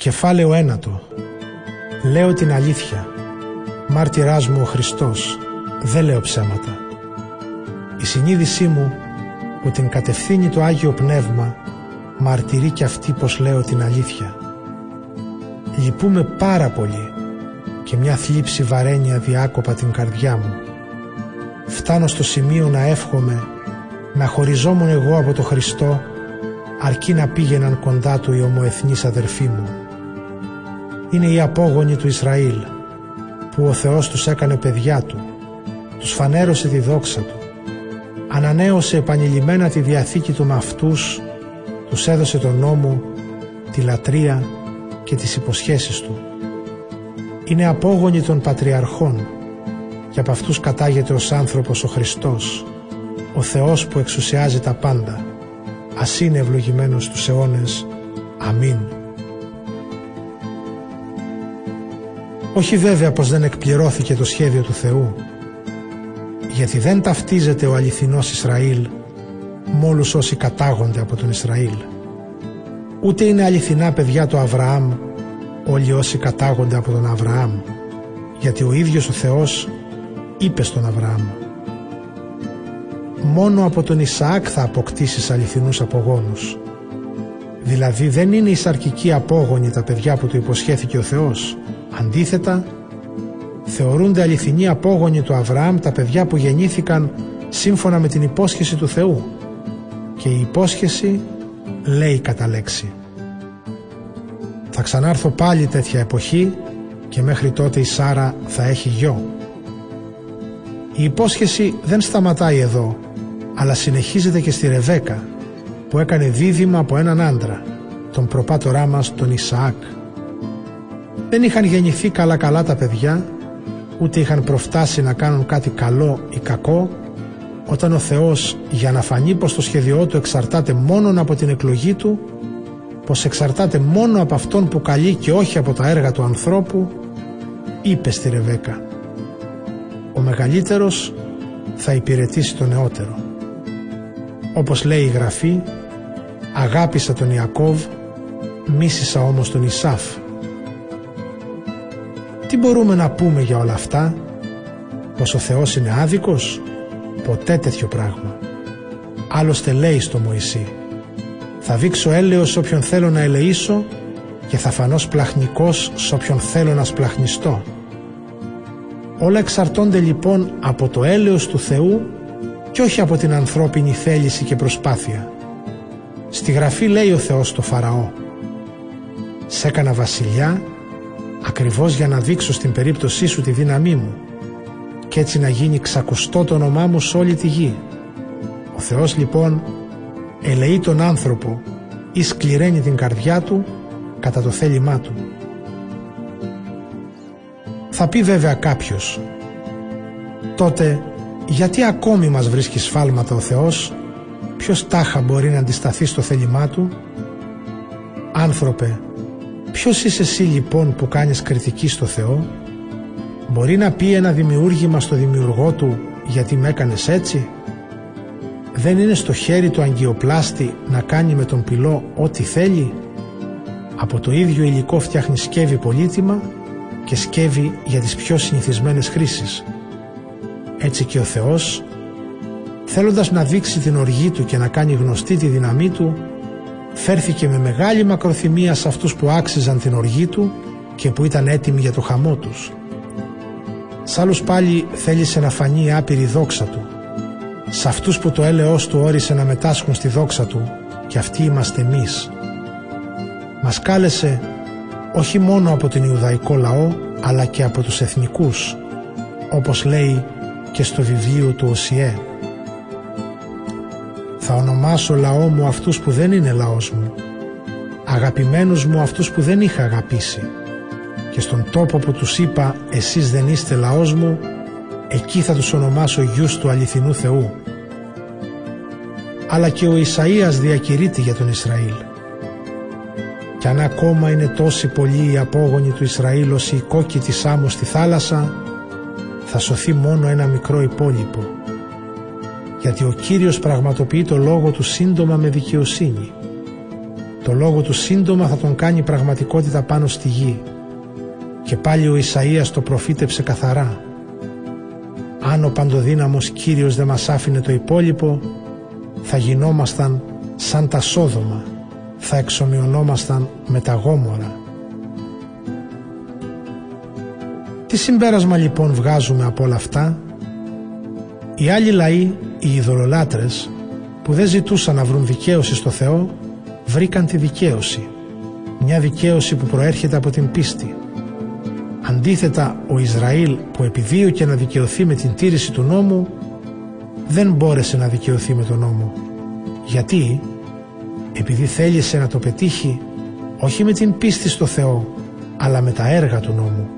Κεφάλαιο ένατο Λέω την αλήθεια Μάρτυράς μου ο Χριστός Δεν λέω ψέματα Η συνείδησή μου που την κατευθύνει το Άγιο Πνεύμα μαρτυρεί και αυτή πως λέω την αλήθεια. Λυπούμε πάρα πολύ και μια θλίψη βαραίνει αδιάκοπα την καρδιά μου. Φτάνω στο σημείο να εύχομαι να χωριζόμουν εγώ από το Χριστό αρκεί να πήγαιναν κοντά του οι ομοεθνείς αδερφοί μου. Είναι οι απόγονοι του Ισραήλ που ο Θεός τους έκανε παιδιά του, τους φανέρωσε τη δόξα του, ανανέωσε επανειλημμένα τη διαθήκη του με αυτούς, τους έδωσε τον νόμο, τη λατρεία και τις υποσχέσεις του. Είναι απόγονοι των πατριαρχών και από αυτούς κατάγεται ως άνθρωπος ο Χριστός, ο Θεός που εξουσιάζει τα πάντα. Ας είναι ευλογημένος στους αιώνες. Αμήν. Όχι βέβαια πως δεν εκπληρώθηκε το σχέδιο του Θεού, γιατί δεν ταυτίζεται ο αληθινός Ισραήλ με όλους όσοι κατάγονται από τον Ισραήλ. Ούτε είναι αληθινά παιδιά του Αβραάμ όλοι όσοι κατάγονται από τον Αβραάμ, γιατί ο ίδιος ο Θεός είπε στον Αβραάμ «Μόνο από τον Ισαάκ θα αποκτήσεις αληθινούς απογόνους». Δηλαδή δεν είναι οι σαρκικοί απόγονοι τα παιδιά που του υποσχέθηκε ο Θεός. Αντίθετα, θεωρούνται αληθινοί απόγονοι του Αβραάμ τα παιδιά που γεννήθηκαν σύμφωνα με την υπόσχεση του Θεού και η υπόσχεση λέει κατά λέξη «Θα ξανάρθω πάλι τέτοια εποχή και μέχρι τότε η Σάρα θα έχει γιο». Η υπόσχεση δεν σταματάει εδώ αλλά συνεχίζεται και στη Ρεβέκα που έκανε δίδυμα από έναν άντρα τον προπάτορά μας τον Ισαάκ. Δεν είχαν γεννηθεί καλά καλά τα παιδιά ούτε είχαν προφτάσει να κάνουν κάτι καλό ή κακό όταν ο Θεός για να φανεί πως το σχέδιό του εξαρτάται μόνον από την εκλογή του πως εξαρτάται μόνο από αυτόν που καλεί και όχι από τα έργα του ανθρώπου είπε στη Ρεβέκα ο μεγαλύτερος θα υπηρετήσει τον νεότερο όπως λέει η Γραφή αγάπησα τον Ιακώβ μίσησα όμως τον Ισάφ τι μπορούμε να πούμε για όλα αυτά; Πως ο Θεός είναι άδικος; Ποτέ τέτοιο πράγμα. Άλλωστε λέει στο Μωυσή θα δείξω έλεος όποιον θέλω να ελεήσω και θα φανώς σπλαχνικός σ' όποιον θέλω να σπλαχνιστώ όλα εξαρτώνται λοιπόν από το έλεος του Θεού και όχι από την ανθρώπινη θέληση και προσπάθεια. Στη γραφή λέει ο Θεός στο Φαραώ «Σ' έκανα βασιλιά ακριβώς για να δείξω στην περίπτωσή σου τη δύναμή μου και έτσι να γίνει ξακουστό το όνομά μου σε όλη τη γη. Ο Θεός λοιπόν ελεεί τον άνθρωπο ή σκληραίνει την καρδιά του κατά το θέλημά του. Θα πει βέβαια κάποιος τότε γιατί ακόμη μας βρίσκεις σφάλματα ο Θεός; Ποιος τάχα μπορεί να αντισταθεί στο θέλημά του; Άνθρωπε ποιος είσαι εσύ λοιπόν που κάνεις κριτική στο Θεό; Μπορεί να πει ένα δημιούργημα στο δημιουργό του γιατί με έκανες έτσι. Δεν είναι στο χέρι του αγκιοπλάστη να κάνει με τον πυλό ό,τι θέλει; Από το ίδιο υλικό φτιάχνει σκεύη πολύτιμα και σκεύη για τις πιο συνηθισμένες χρήσεις. Έτσι και ο Θεός, θέλοντας να δείξει την οργή του και να κάνει γνωστή τη δύναμή του, φέρθηκε με μεγάλη μακροθυμία σε αυτούς που άξιζαν την οργή του και που ήταν έτοιμοι για το χαμό τους. Σ' άλλους πάλι θέλησε να φανεί η άπειρη δόξα του. Σ' αυτούς που το έλεος του όρισε να μετάσχουν στη δόξα του και αυτοί είμαστε εμείς. Μας κάλεσε όχι μόνο από τον Ιουδαϊκό λαό αλλά και από τους εθνικούς όπως λέει και στο βιβλίο του Οσιέ. Θα ονομάσω λαό μου αυτούς που δεν είναι λαός μου. Αγαπημένους μου αυτούς που δεν είχα αγαπήσει. Και στον τόπο που τους είπα εσείς δεν είστε λαός μου εκεί θα τους ονομάσω γιους του αληθινού Θεού. Αλλά και ο Ισαΐας διακηρύττει για τον Ισραήλ. Κι αν ακόμα είναι τόσοι πολλοί οι απόγονοι του Ισραήλ ως η κόκκι της άμμο στη θάλασσα θα σωθεί μόνο ένα μικρό υπόλοιπο γιατί ο Κύριος πραγματοποιεί το λόγο του σύντομα με δικαιοσύνη Το λόγο του σύντομα θα τον κάνει πραγματικότητα πάνω στη γη. Και πάλι ο Ισαΐας το προφήτεψε καθαρά. Αν ο παντοδύναμος Κύριος δεν μας άφηνε το υπόλοιπο, θα γινόμασταν σαν τα Σόδομα, θα εξομοιωνόμασταν με τα Γόμορα. Τι συμπέρασμα λοιπόν βγάζουμε από όλα αυτά; Οι άλλοι λαοί, οι ειδωλολάτρες, που δεν ζητούσαν να βρουν δικαίωση στο Θεό, βρήκαν τη δικαίωση. Μια δικαίωση που προέρχεται από την πίστη. Αντίθετα, ο Ισραήλ που επιδίωκε να δικαιωθεί με την τήρηση του νόμου, δεν μπόρεσε να δικαιωθεί με τον νόμο. Γιατί; Επειδή θέλησε να το πετύχει όχι με την πίστη στο Θεό, αλλά με τα έργα του νόμου.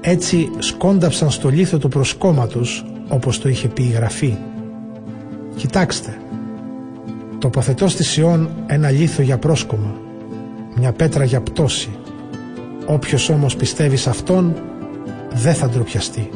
Έτσι σκόνταψαν στο λίθο του προσκόμματος, όπως το είχε πει η Γραφή. Κοιτάξτε, τοποθετώ στη Σιών ένα λίθο για πρόσκομα, μια πέτρα για πτώση. Όποιος όμως πιστεύει σε Αυτόν δεν θα ντροπιαστεί.